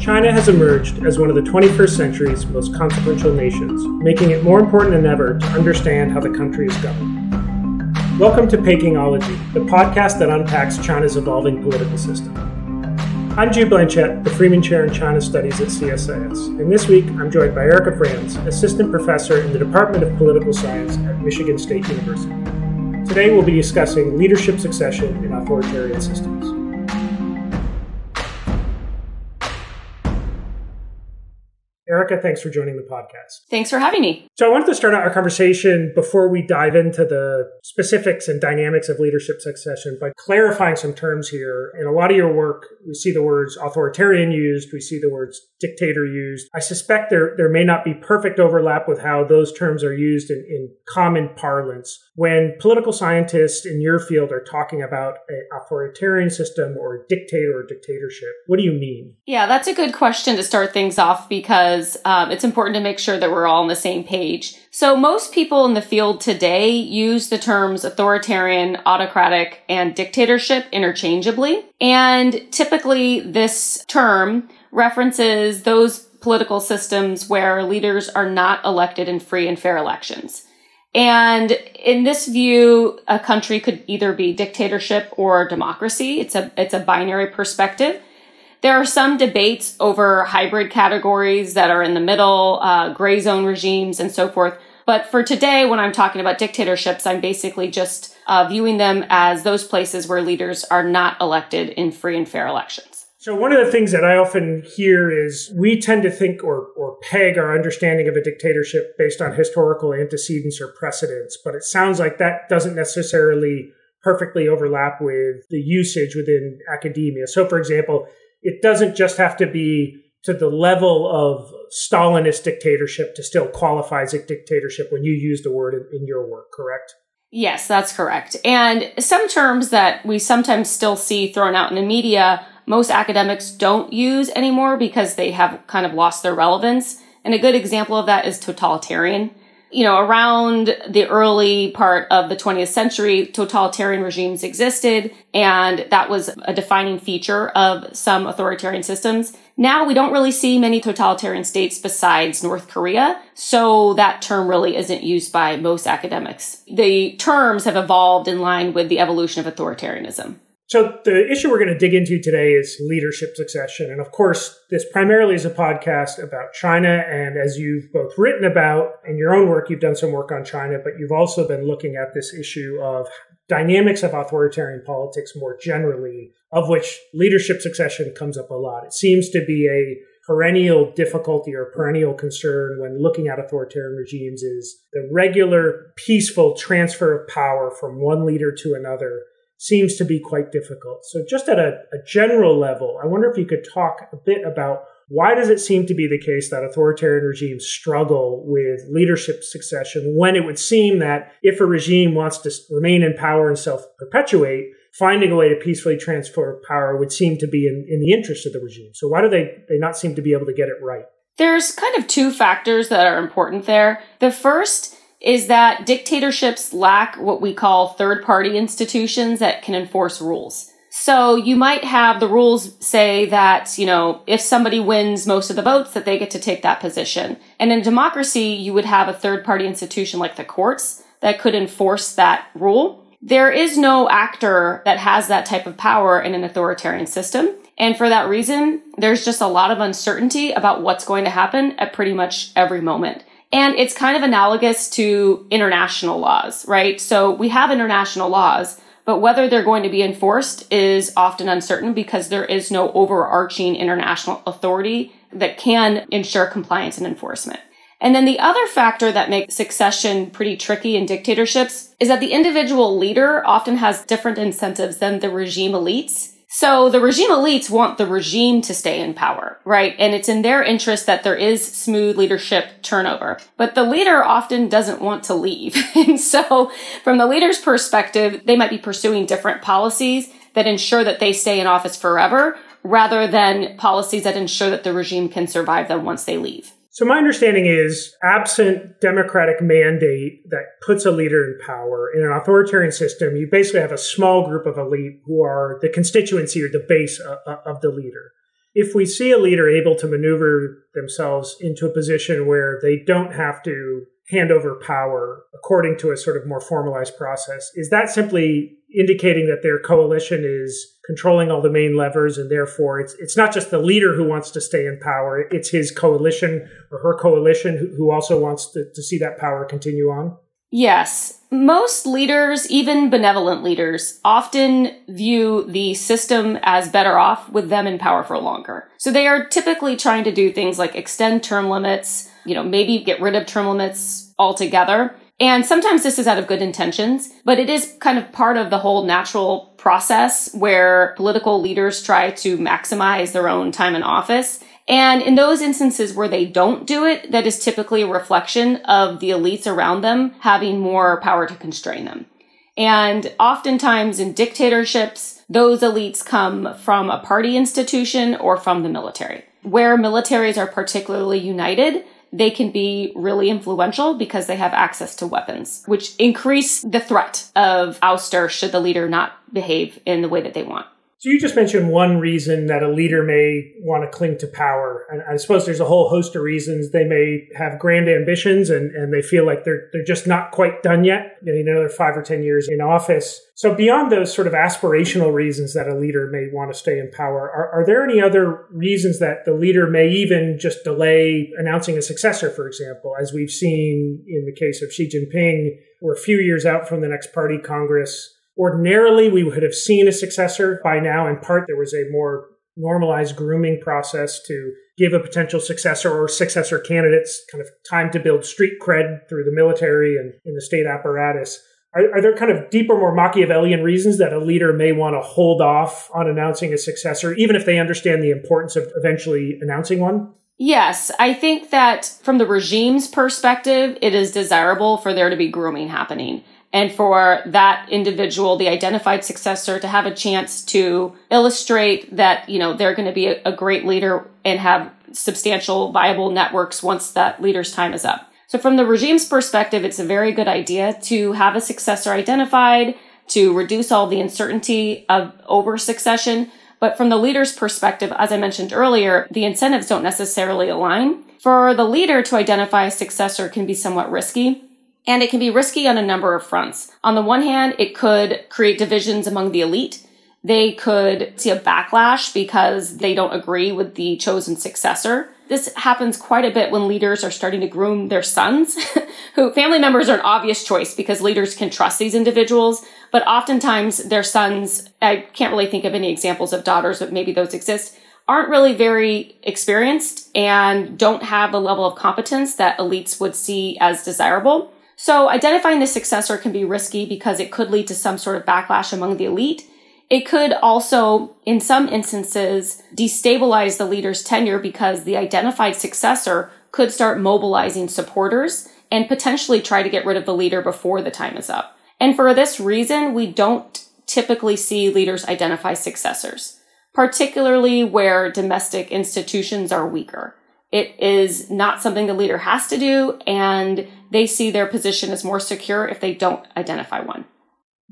China has emerged as one of the 21st century's most consequential nations, making it more important than ever to understand how the country is governed. Welcome to Pekingology, the podcast that unpacks China's evolving political system. I'm Jude Blanchette, the Freeman Chair in China Studies at CSIS, and this week I'm joined by Erica Frantz, Assistant Professor in the Department of Political Science at Michigan State University. Today we'll be discussing leadership succession in authoritarian systems. Erica, thanks for joining the podcast. Thanks for having me. So, I wanted to start out our conversation before we dive into the specifics and dynamics of leadership succession by clarifying some terms here. In a lot of your work, we see the words authoritarian used, we see the words dictator used. I suspect there, there may not be perfect overlap with how those terms are used in, in common parlance. When political scientists in your field are talking about an authoritarian system or a dictator or dictatorship, what do you mean? Yeah, that's a good question to start things off because um, it's important to make sure that we're all on the same page. So, most people in the field today use the terms authoritarian, autocratic, and dictatorship interchangeably. And typically, this term references those political systems where leaders are not elected in free and fair elections. And in this view, a country could either be dictatorship or democracy. It's a, it's a binary perspective. There are some debates over hybrid categories that are in the middle, uh, gray zone regimes and so forth. But for today, when I'm talking about dictatorships, I'm basically just uh, viewing them as those places where leaders are not elected in free and fair elections. So one of the things that I often hear is we tend to think or, or peg our understanding of a dictatorship based on historical antecedents or precedents, but it sounds like that doesn't necessarily perfectly overlap with the usage within academia. So for example, it doesn't just have to be to the level of Stalinist dictatorship to still qualify as a dictatorship when you use the word in, in your work, correct? Yes, that's correct. And some terms that we sometimes still see thrown out in the media most academics don't use anymore because they have kind of lost their relevance. And a good example of that is totalitarian. You know, around the early part of the 20th century, totalitarian regimes existed, and that was a defining feature of some authoritarian systems. Now we don't really see many totalitarian states besides North Korea, so that term really isn't used by most academics. The terms have evolved in line with the evolution of authoritarianism. So, the issue we're going to dig into today is leadership succession. And of course, this primarily is a podcast about China. And as you've both written about in your own work, you've done some work on China, but you've also been looking at this issue of dynamics of authoritarian politics more generally, of which leadership succession comes up a lot. It seems to be a perennial difficulty or perennial concern when looking at authoritarian regimes is the regular peaceful transfer of power from one leader to another seems to be quite difficult. So, just at a, a, general level, I wonder if you could talk a bit about why does it seem to be the case that authoritarian regimes struggle with leadership succession when it would seem that if a regime wants to remain in power and self perpetuate, finding a way to peacefully transfer power would seem to be in, in the interest of the regime. So, why do they, they not seem to be able to get it right? There's kind of two factors that are important there. The first is that dictatorships lack what we call third party institutions that can enforce rules. So you might have the rules say that, you know, if somebody wins most of the votes, that they get to take that position. And in democracy, you would have a third party institution like the courts that could enforce that rule. There is no actor that has that type of power in an authoritarian system. And for that reason, there's just a lot of uncertainty about what's going to happen at pretty much every moment. And it's kind of analogous to international laws, right? So we have international laws, but whether they're going to be enforced is often uncertain because there is no overarching international authority that can ensure compliance and enforcement. And then the other factor that makes succession pretty tricky in dictatorships is that the individual leader often has different incentives than the regime elites. So the regime elites want the regime to stay in power, right? And it's in their interest that there is smooth leadership turnover. But the leader often doesn't want to leave. and so from the leader's perspective, they might be pursuing different policies that ensure that they stay in office forever rather than policies that ensure that the regime can survive them once they leave. So my understanding is absent democratic mandate that puts a leader in power in an authoritarian system, you basically have a small group of elite who are the constituency or the base of, the leader. if we see a leader able to maneuver themselves into a position where they don't have to hand over power according to a sort of more formalized process, is that simply indicating that their coalition is controlling all the main levers and therefore it's it's not just the leader who wants to stay in power, it's his coalition or her coalition who also wants to, to see that power continue on? Yes. Most leaders, even benevolent leaders, often view the system as better off with them in power for longer. So they are typically trying to do things like extend term limits, you know, maybe get rid of term limits altogether. And sometimes this is out of good intentions, but it is kind of part of the whole natural process where political leaders try to maximize their own time in office. And in those instances where they don't do it, that is typically a reflection of the elites around them having more power to constrain them. And oftentimes in dictatorships, those elites come from a party institution or from the military. Where militaries are particularly united, they can be really influential because they have access to weapons, which increase the threat of ouster should the leader not behave in the way that they want. So you just mentioned one reason that a leader may want to cling to power. And I suppose there's a whole host of reasons. They may have grand ambitions and, and they feel like they're they're just not quite done yet. You know, another five or ten years in office. So beyond those sort of aspirational reasons that a leader may want to stay in power, are, are there any other reasons that the leader may even just delay announcing a successor, for example, as we've seen in the case of Xi Jinping, we're a few years out from the next party congress Ordinarily, we would have seen a successor by now. In part, there was a more normalized grooming process to give a potential successor or successor candidates kind of time to build street cred through the military and in the state apparatus. Are, are, there kind of deeper, more Machiavellian reasons that a leader may want to hold off on announcing a successor, even if they understand the importance of eventually announcing one? Yes, I think that from the regime's perspective, it is desirable for there to be grooming happening and for that individual, the identified successor, to have a chance to illustrate that, you know, they're going to be a, a great leader and have substantial viable networks once that leader's time is up. So from the regime's perspective, it's a very good idea to have a successor identified to reduce all the uncertainty of over succession. But from the leader's perspective, as I mentioned earlier, the incentives don't necessarily align. For the leader to identify a successor can be somewhat risky and it can be risky on a number of fronts. On the one hand, it could create divisions among the elite. They could see a backlash because they don't agree with the chosen successor. This happens quite a bit when leaders are starting to groom their sons, who family members are an obvious choice because leaders can trust these individuals. But oftentimes their sons, I can't really think of any examples of daughters, but maybe those exist, aren't really very experienced and don't have the level of competence that elites would see as desirable. So identifying the successor can be risky because it could lead to some sort of backlash among the elite. It could also, in some instances, destabilize the leader's tenure because the identified successor could start mobilizing supporters and potentially try to get rid of the leader before the time is up. And for this reason, we don't typically see leaders identify successors, particularly where domestic institutions are weaker. It is not something the leader has to do, and they see their position as more secure if they don't identify one.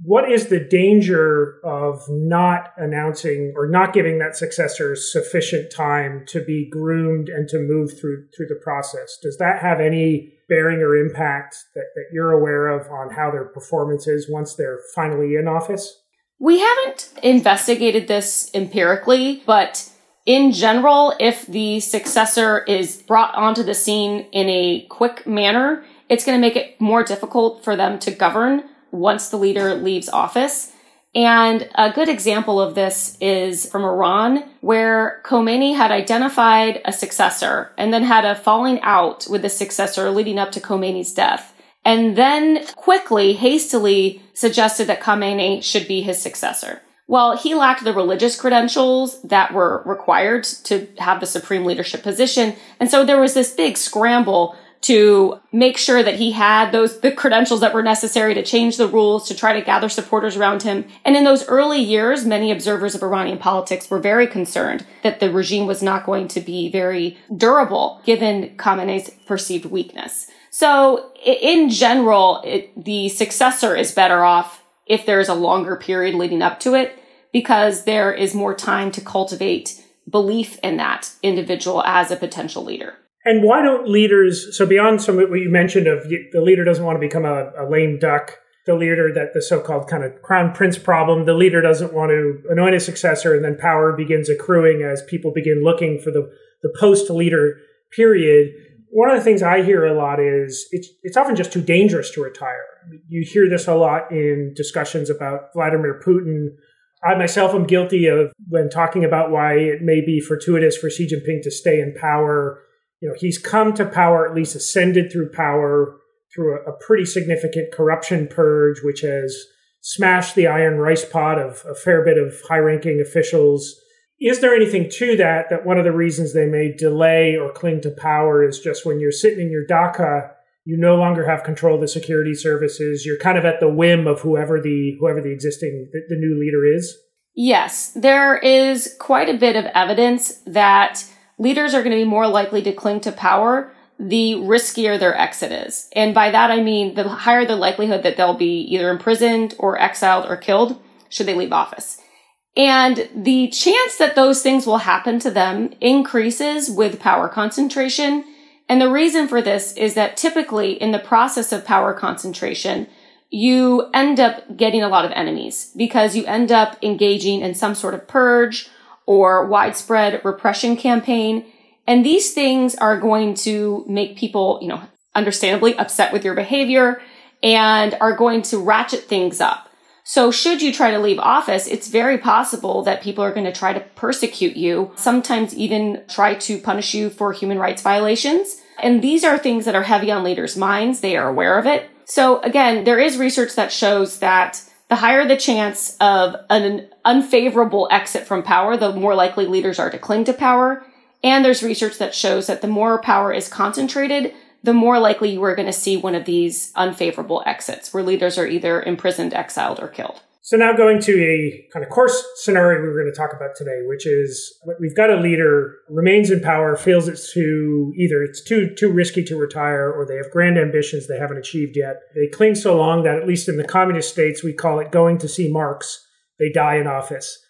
What is the danger of not announcing or not giving that successor sufficient time to be groomed and to move through through the process? Does that have any bearing or impact that, that you're aware of on how their performance is once they're finally in office? We haven't investigated this empirically, but in general, if the successor is brought onto the scene in a quick manner, it's going to make it more difficult for them to govern once the leader leaves office. And a good example of this is from Iran, where Khomeini had identified a successor and then had a falling out with the successor leading up to Khomeini's death. And then quickly, hastily suggested that Khamenei should be his successor. Well, he lacked the religious credentials that were required to have the supreme leadership position. And so there was this big scramble to make sure that he had those the credentials that were necessary to change the rules to try to gather supporters around him and in those early years many observers of iranian politics were very concerned that the regime was not going to be very durable given khamenei's perceived weakness so in general it, the successor is better off if there's a longer period leading up to it because there is more time to cultivate belief in that individual as a potential leader. And why don't leaders, so beyond some what you mentioned of the leader doesn't want to become a, a lame duck, the leader that the so-called kind of crown prince problem, the leader doesn't want to anoint a successor and then power begins accruing as people begin looking for the, the post leader period. One of the things I hear a lot is it's, it's often just too dangerous to retire. You hear this a lot in discussions about Vladimir Putin I myself am guilty of when talking about why it may be fortuitous for Xi Jinping to stay in power. You know, he's come to power, at least ascended through power through a, a pretty significant corruption purge, which has smashed the iron rice pot of a fair bit of high ranking officials. Is there anything to that? That one of the reasons they may delay or cling to power is just when you're sitting in your dacha you no longer have control of the security services. You're kind of at the whim of whoever the whoever the existing the, the new leader is. Yes, there is quite a bit of evidence that leaders are going to be more likely to cling to power the riskier their exit is. And by that I mean the higher the likelihood that they'll be either imprisoned or exiled or killed should they leave office. And the chance that those things will happen to them increases with power concentration and the reason for this is that typically in the process of power concentration, you end up getting a lot of enemies because you end up engaging in some sort of purge or widespread repression campaign. And these things are going to make people, you know, understandably upset with your behavior and are going to ratchet things up. So should you try to leave office, it's very possible that people are going to try to persecute you, sometimes even try to punish you for human rights violations. And these are things that are heavy on leaders' minds. They are aware of it. So again, there is research that shows that the higher the chance of an unfavorable exit from power, the more likely leaders are to cling to power. And there's research that shows that the more power is concentrated, the more likely you are going to see one of these unfavorable exits where leaders are either imprisoned, exiled, or killed. So now going to a kind of course scenario we were going to talk about today, which is we've got a leader remains in power, feels it's too either it's too too risky to retire, or they have grand ambitions they haven't achieved yet. They cling so long that at least in the communist states we call it going to see Marx. They die in office.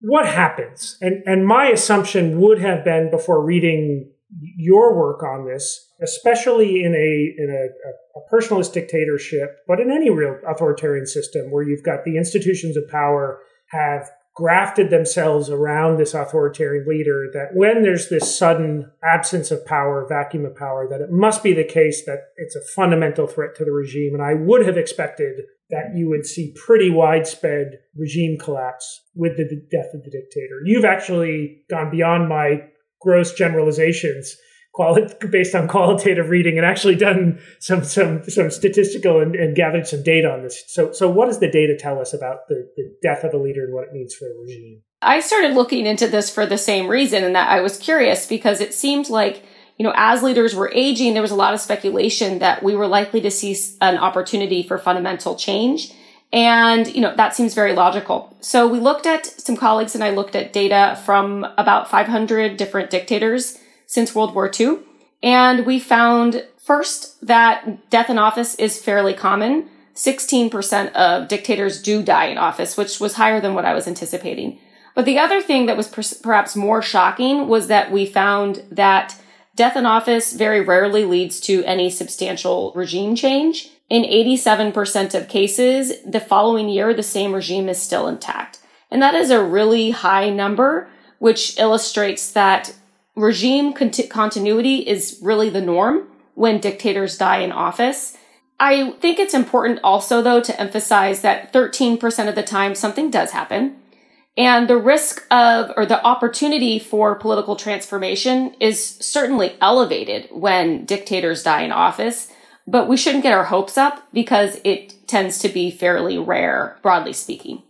What happens? And and my assumption would have been before reading your work on this, especially in a in a, a, personalist dictatorship, but in any real authoritarian system where you've got the institutions of power have grafted themselves around this authoritarian leader that when there's this sudden absence of power, vacuum of power, that it must be the case that it's a fundamental threat to the regime. And I would have expected that you would see pretty widespread regime collapse with the death of the dictator. You've actually gone beyond my gross generalizations quali- based on qualitative reading and actually done some some some statistical and, and, gathered some data on this. So so what does the data tell us about the, the death of a leader and what it means for a regime? I started looking into this for the same reason and that I was curious because it seemed like you know, as leaders were aging, there was a lot of speculation that we were likely to see an opportunity for fundamental change. And, you know, that seems very logical. So we looked at some colleagues and I looked at data from about 500 different dictators since World War II. And we found first that death in office is fairly common. 16% of dictators do die in office, which was higher than what I was anticipating. But the other thing that was per- perhaps more shocking was that we found that death in office very rarely leads to any substantial regime change. In 87% of cases, the following year, the same regime is still intact. And that is a really high number, which illustrates that regime cont- continuity is really the norm when dictators die in office. I think it's important also, though, to emphasize that 13% of the time something does happen. And the risk of, or the opportunity for political transformation is certainly elevated when dictators die in office but we shouldn't get our hopes up because it tends to be fairly rare, broadly speaking.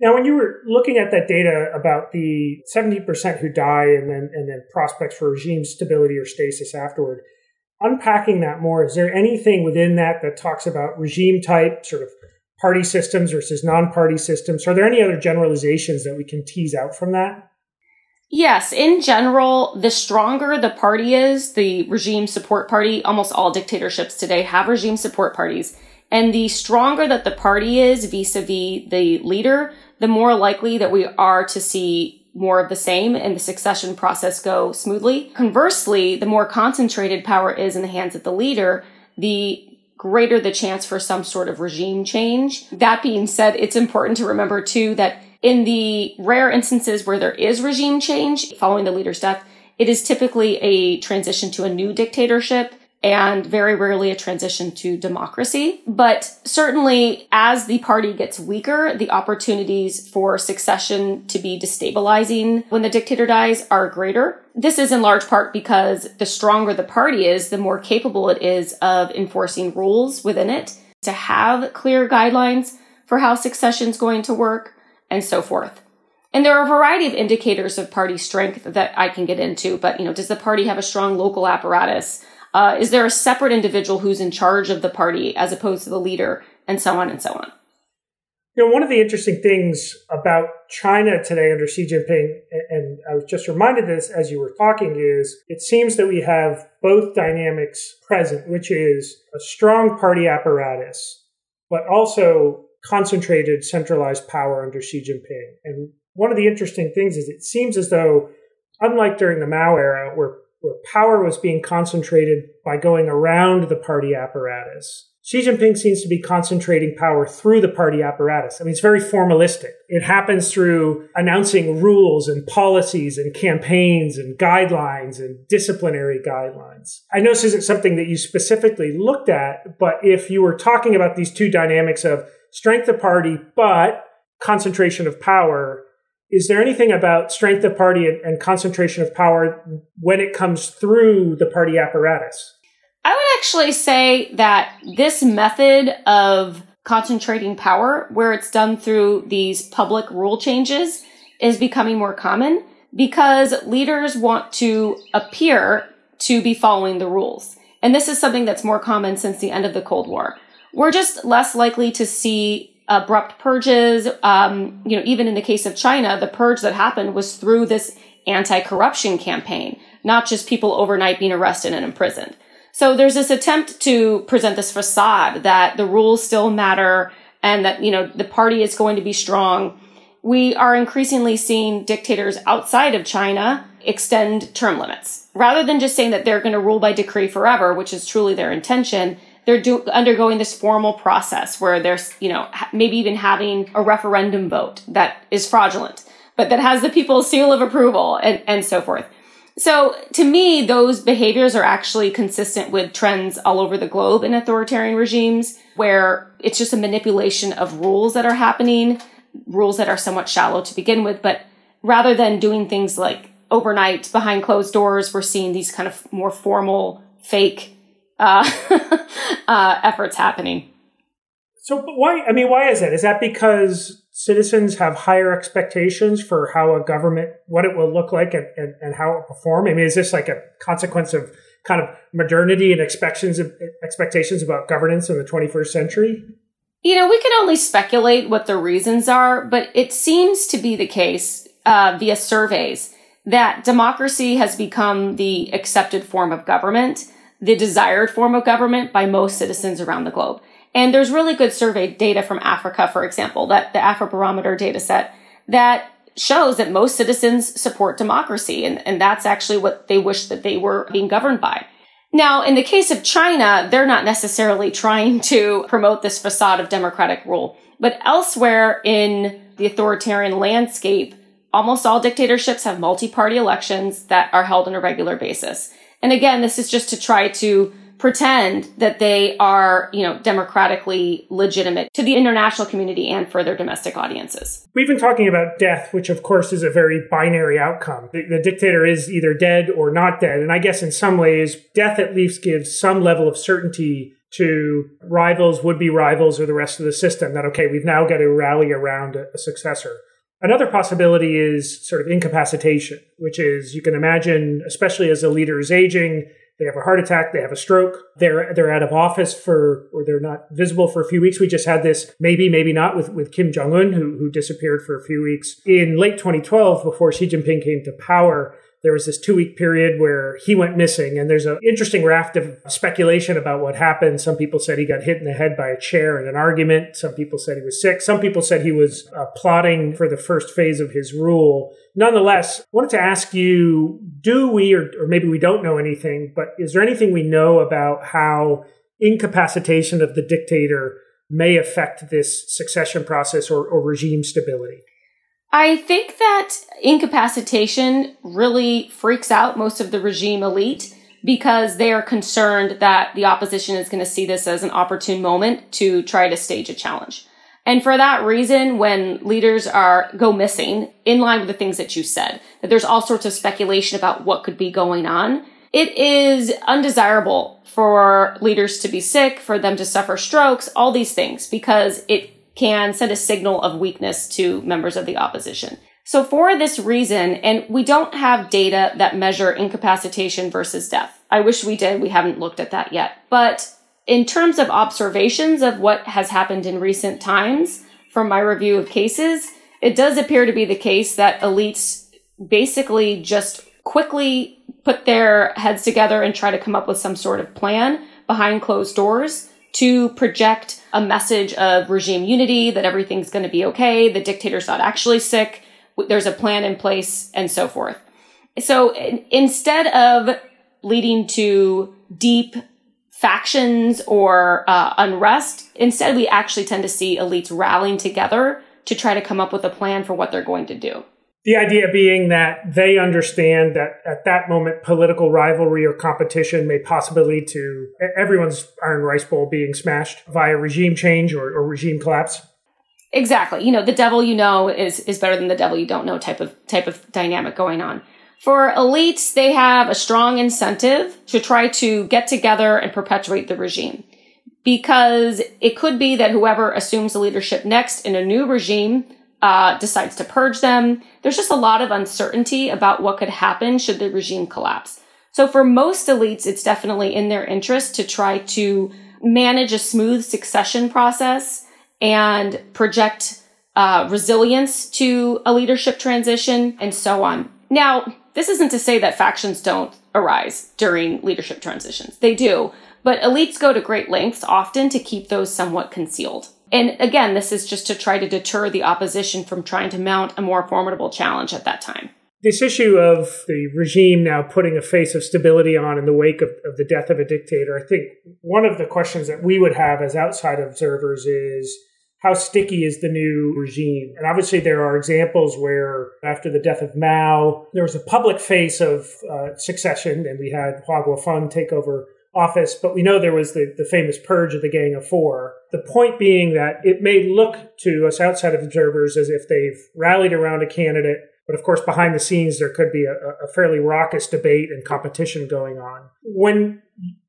Now, when you were looking at that data about the 70% who die and then, and then prospects for regime stability or stasis afterward, unpacking that more, is there anything within that that talks about regime type, sort of party systems versus non party systems? Are there any other generalizations that we can tease out from that? Yes, in general, the stronger the party is, the regime support party, almost all dictatorships today have regime support parties. And the stronger that the party is vis a vis the leader, the more likely that we are to see more of the same and the succession process go smoothly. Conversely, the more concentrated power is in the hands of the leader, the greater the chance for some sort of regime change. That being said, it's important to remember too that in the rare instances where there is regime change following the leader's death, it is typically a transition to a new dictatorship and very rarely a transition to democracy. But certainly, as the party gets weaker, the opportunities for succession to be destabilizing when the dictator dies are greater. This is in large part because the stronger the party is, the more capable it is of enforcing rules within it to have clear guidelines for how succession is going to work and so forth. And there are a variety of indicators of party strength that I can get into, but you know, does the party have a strong local apparatus? Uh, is there a separate individual who's in charge of the party as opposed to the leader, and so on and so on? You know, one of the interesting things about China today under Xi Jinping, and I was just reminded this as you were talking, is it seems that we have both dynamics present, which is a strong party apparatus, but also concentrated centralized power under Xi Jinping. And one of the interesting things is it seems as though, unlike during the Mao era, where where power was being concentrated by going around the party apparatus. Xi Jinping seems to be concentrating power through the party apparatus. I mean, it's very formalistic. It happens through announcing rules and policies and campaigns and guidelines and disciplinary guidelines. I know this isn't something that you specifically looked at, but if you were talking about these two dynamics of strength of party, but concentration of power, is there anything about strength of party and, and concentration of power when it comes through the party apparatus? I would actually say that this method of concentrating power, where it's done through these public rule changes, is becoming more common because leaders want to appear to be following the rules. And this is something that's more common since the end of the Cold War. We're just less likely to see abrupt purges. Um, you know, even in the case of China, the purge that happened was through this anti-corruption campaign, not just people overnight being arrested and imprisoned. So there's this attempt to present this facade that the rules still matter and that, you know, the party is going to be strong. We are increasingly seeing dictators outside of China extend term limits. Rather than just saying that they're going to rule by decree forever, which is truly their intention, they're do- undergoing this formal process where there's, you know, maybe even having a referendum vote that is fraudulent, but that has the people's seal of approval and, and so forth. So to me, those behaviors are actually consistent with trends all over the globe in authoritarian regimes where it's just a manipulation of rules that are happening, rules that are somewhat shallow to begin with, but rather than doing things like overnight behind closed doors, we're seeing these kind of more formal, fake uh, uh, efforts happening. So, why? I mean, why is that? Is that because citizens have higher expectations for how a government, what it will look like, and, and, and how it will perform? I mean, is this like a consequence of kind of modernity and expectations of, expectations about governance in the 21st century? You know, we can only speculate what the reasons are, but it seems to be the case uh, via surveys that democracy has become the accepted form of government the desired form of government by most citizens around the globe. And there's really good survey data from Africa, for example, that the Afrobarometer data set that shows that most citizens support democracy. And, and that's actually what they wish that they were being governed by. Now, in the case of China, they're not necessarily trying to promote this facade of democratic rule. But elsewhere in the authoritarian landscape, almost all dictatorships have multi-party elections that are held on a regular basis. And again, this is just to try to pretend that they are, you know, democratically legitimate to the international community and for their domestic audiences. We've been talking about death, which of course is a very binary outcome. The, the, dictator is either dead or not dead. And I guess in some ways, death at least gives some level of certainty to rivals, would be rivals, or the rest of the system that, okay, we've now got to rally around a, a successor. Another possibility is sort of incapacitation, which is you can imagine, especially as a leader is aging, they have a heart attack, they have a stroke, they're they're out of office for or they're not visible for a few weeks. We just had this maybe, maybe not with, with Kim Jong Un, who who disappeared for a few weeks. In late 2012, before Xi Jinping came to power, there was this two week period where he went missing. And there's an interesting raft of speculation about what happened. Some people said he got hit in the head by a chair in an argument. Some people said he was sick. Some people said he was uh, plotting for the first phase of his rule. Nonetheless, I wanted to ask you do we, or, or maybe we don't know anything, but is there anything we know about how incapacitation of the dictator may affect this succession process or, or regime stability? I think that incapacitation really freaks out most of the regime elite because they are concerned that the opposition is going to see this as an opportune moment to try to stage a challenge. And for that reason, when leaders are go missing, in line with the things that you said, that there's all sorts of speculation about what could be going on, it is undesirable for leaders to be sick, for them to suffer strokes, all these things, because it can send a signal of weakness to members of the opposition. So for this reason, and we don't have data that measure incapacitation versus death. I wish we did. We haven't looked at that yet. But in terms of observations of what has happened in recent times from my review of cases, it does appear to be the case that elites basically just quickly put their heads together and try to come up with some sort of plan behind closed doors to project a message of regime unity, that everything's going to be okay, the dictator's not actually sick, there's a plan in place, and so forth. So instead of leading to deep factions or uh, unrest, instead we actually tend to see elites rallying together to try to come up with a plan for what they're going to do. The idea being that they understand that at that moment, political rivalry or competition may possibly lead to everyone's iron rice bowl being smashed via regime change or, or regime collapse. Exactly. You know, the devil you know is is better than the devil you don't know type of type of dynamic going on. For elites, they have a strong incentive to try to get together and perpetuate the regime. Because it could be that whoever assumes the leadership next in a new regime uh, decides to purge them. There's just a lot of uncertainty about what could happen should the regime collapse. So for most elites, it's definitely in their interest to try to manage a smooth succession process and project uh, resilience to a leadership transition and so on. Now, this isn't to say that factions don't arise during leadership transitions. They do, but elites go to great lengths often to keep those somewhat concealed. And again, this is just to try to deter the opposition from trying to mount a more formidable challenge at that time. This issue of the regime now putting a face of stability on in the wake of, of the death of a dictator, I think one of the questions that we would have as outside observers is how sticky is the new regime? And obviously, there are examples where after the death of Mao, there was a public face of uh, succession, and we had Hua Guofeng take over office, but we know there was the, the famous purge of the Gang of Four. The point being that it may look to us outside of observers as if they've rallied around a candidate, but of course, behind the scenes, there could be a, a fairly raucous debate and competition going on. When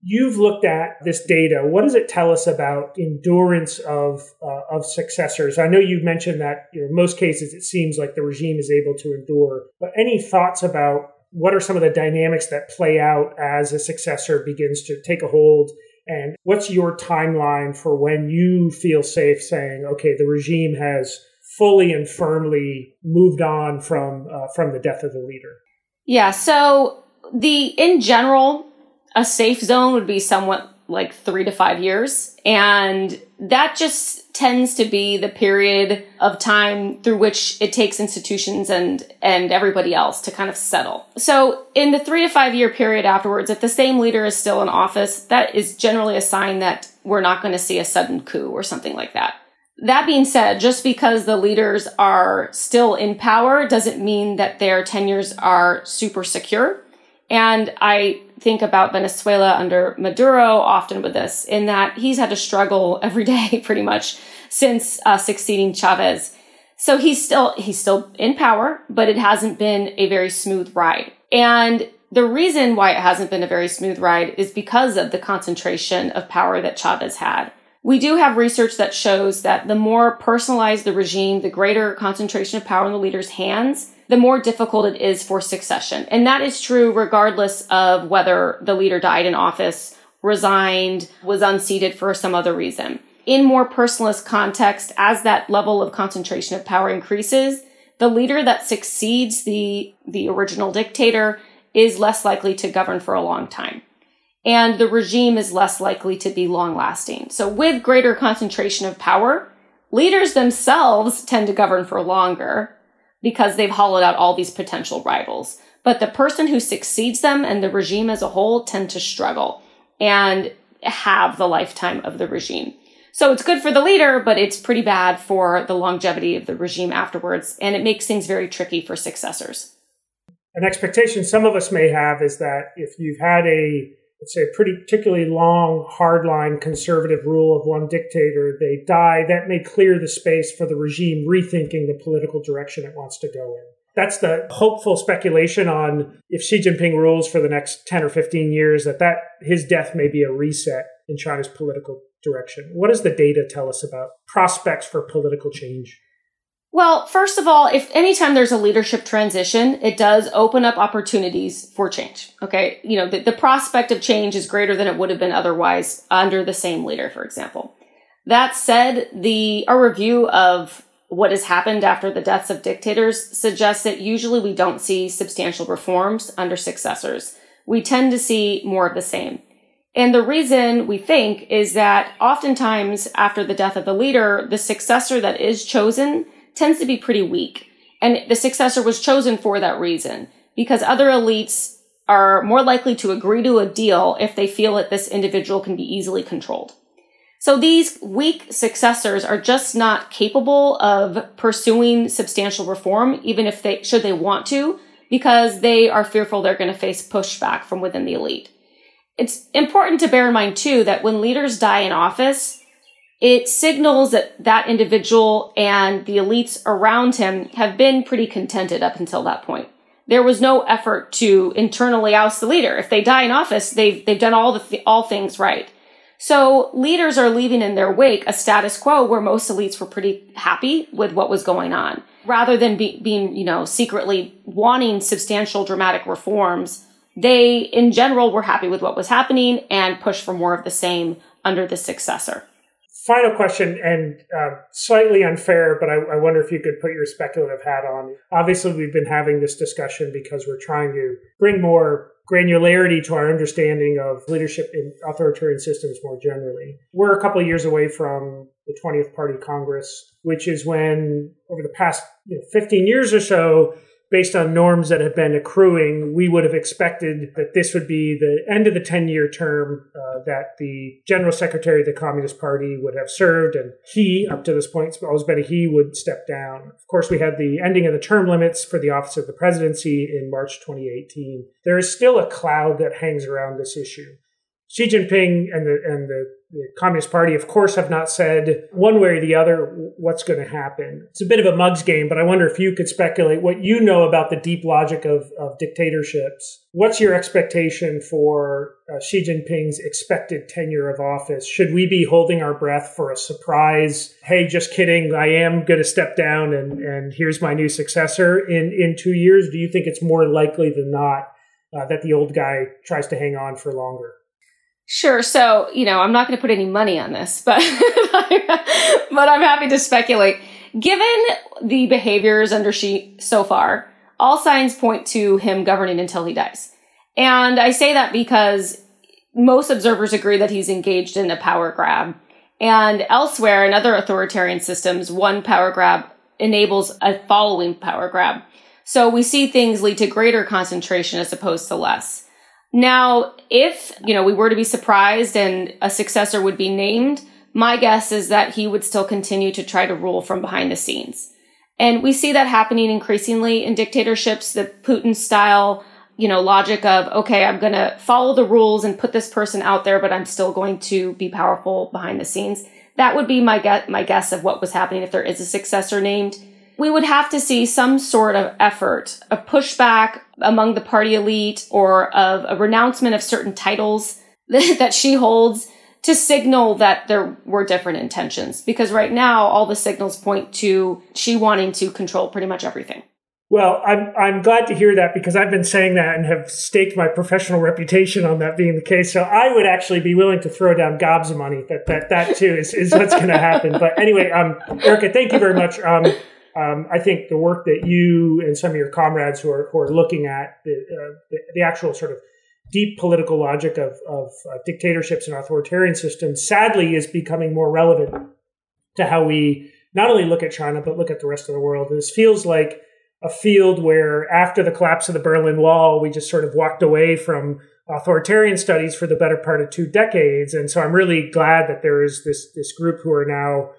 you've looked at this data, what does it tell us about endurance of uh, of successors? I know you've mentioned that you know, in most cases it seems like the regime is able to endure, but any thoughts about what are some of the dynamics that play out as a successor begins to take a hold? And what's your timeline for when you feel safe saying, okay, the regime has fully and firmly moved on from uh, from the death of the leader? Yeah. So the in general, a safe zone would be somewhat like three to five years, and that just tends to be the period of time through which it takes institutions and and everybody else to kind of settle. So in the 3 to 5 year period afterwards if the same leader is still in office that is generally a sign that we're not going to see a sudden coup or something like that. That being said, just because the leaders are still in power doesn't mean that their tenures are super secure. And I think about Venezuela under Maduro often with this, in that he's had to struggle every day pretty much since uh, succeeding Chavez. So he's still he's still in power, but it hasn't been a very smooth ride. And the reason why it hasn't been a very smooth ride is because of the concentration of power that Chavez had. We do have research that shows that the more personalized the regime, the greater concentration of power in the leader's hands, the more difficult it is for succession. And that is true regardless of whether the leader died in office, resigned, was unseated for some other reason. In more personalist context, as that level of concentration of power increases, the leader that succeeds the, the original dictator is less likely to govern for a long time. And the regime is less likely to be long lasting. So with greater concentration of power, leaders themselves tend to govern for longer because they've hollowed out all these potential rivals. But the person who succeeds them and the regime as a whole tend to struggle and have the lifetime of the regime. So it's good for the leader, but it's pretty bad for the longevity of the regime afterwards, and it makes things very tricky for successors. An expectation some of us may have is that if you've had a let's say a pretty particularly long hardline conservative rule of one dictator they die that may clear the space for the regime rethinking the political direction it wants to go in that's the hopeful speculation on if Xi Jinping rules for the next 10 or 15 years that that his death may be a reset in China's political direction. What does the data tell us about prospects for political change? Well, first of all, if anytime there's a leadership transition, it does open up opportunities for change. Okay. You know, the, the prospect of change is greater than it would have been otherwise under the same leader, for example. That said, the, our review of what has happened after the deaths of dictators suggests that usually we don't see substantial reforms under successors. We tend to see more of the same. And the reason we think is that oftentimes after the death of the leader, the successor that is chosen tends to be pretty weak. And the successor was chosen for that reason because other elites are more likely to agree to a deal if they feel that this individual can be easily controlled. So these weak successors are just not capable of pursuing substantial reform, even if they, should they want to, because they are fearful they're going to face pushback from within the elite. It's important to bear in mind too that when leaders die in office, it signals that that individual and the elites around him have been pretty contented up until that point. There was no effort to internally oust the leader. If they die in office, they've, they've done all the, th- all things right. So leaders are leaving in their wake a status quo where most elites were pretty happy with what was going on. Rather than be, being, you know, secretly wanting substantial dramatic reforms, they in general were happy with what was happening and pushed for more of the same under the successor. Final question, and uh, slightly unfair, but I, I wonder if you could put your speculative hat on. Obviously, we've been having this discussion because we're trying to bring more granularity to our understanding of leadership in authoritarian systems more generally. We're a couple of years away from the 20th Party Congress, which is when, over the past you know, 15 years or so, based on norms that have been accruing, we would have expected that this would be the end of the 10 year term uh, that the general secretary of the Communist Party would have served. And he, up to this point, it's always been a he, would step down. Of course, we had the ending of the term limits for the office of the presidency in March 2018. There is still a cloud that hangs around this issue. Xi Jinping and the and the, the, Communist Party, of course, have not said one way or the other what's going to happen. It's a bit of a mugs game, but I wonder if you could speculate what you know about the deep logic of, of dictatorships. What's your expectation for uh, Xi Jinping's expected tenure of office? Should we be holding our breath for a surprise? Hey, just kidding. I am going to step down, and and here's my new successor in in two years. Do you think it's more likely than not uh, that the old guy tries to hang on for longer? Sure. So, you know, I'm not going to put any money on this, but, but I'm happy to speculate. Given the behaviors under Xi so far, all signs point to him governing until he dies. And I say that because most observers agree that he's engaged in a power grab. And elsewhere in other authoritarian systems, one power grab enables a following power grab. So we see things lead to greater concentration as opposed to less. Now, if, you know, we were to be surprised and a successor would be named, my guess is that he would still continue to try to rule from behind the scenes. And we see that happening increasingly in dictatorships, the Putin style, you know, logic of, okay, I'm going to follow the rules and put this person out there, but I'm still going to be powerful behind the scenes. That would be my guess, my guess of what was happening if there is a successor named we would have to see some sort of effort, a pushback among the party elite or of a renouncement of certain titles that Xi holds to signal that there were different intentions. Because right now, all the signals point to Xi wanting to control pretty much everything. Well, I'm I'm glad to hear that because I've been saying that and have staked my professional reputation on that being the case. So I would actually be willing to throw down gobs of money that that that too is, is what's going to happen. But anyway, um, Erica, thank you very much. Um, um, I think the work that you and some of your comrades who are, who are looking at the, uh, the, the, actual sort of deep political logic of, of uh, dictatorships and authoritarian systems sadly is becoming more relevant to how we not only look at China, but look at the rest of the world. This feels like a field where after the collapse of the Berlin Wall, we just sort of walked away from authoritarian studies for the better part of two decades. And so I'm really glad that there is this, this group who are now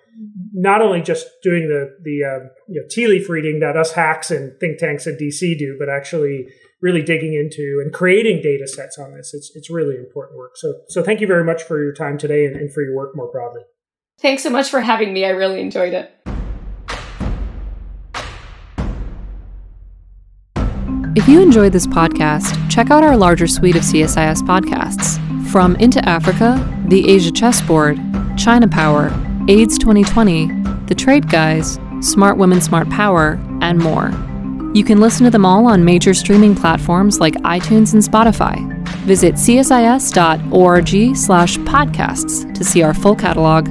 not only just doing the, the um, you know, tea leaf reading that us hacks and think tanks in DC do, but actually really digging into and creating data sets on this. It's, it's really important work. So, so thank you very much for your time today and, and for your work more broadly. Thanks so much for having me. I really enjoyed it. If you enjoyed this podcast, check out our larger suite of CSIS podcasts from Into Africa, The Asia Chessboard, China Power, AIDS 2020, The Trade Guys, Smart Women, Smart Power, and more. You can listen to them all on major streaming platforms like iTunes and Spotify. Visit csis.org slash podcasts to see our full catalog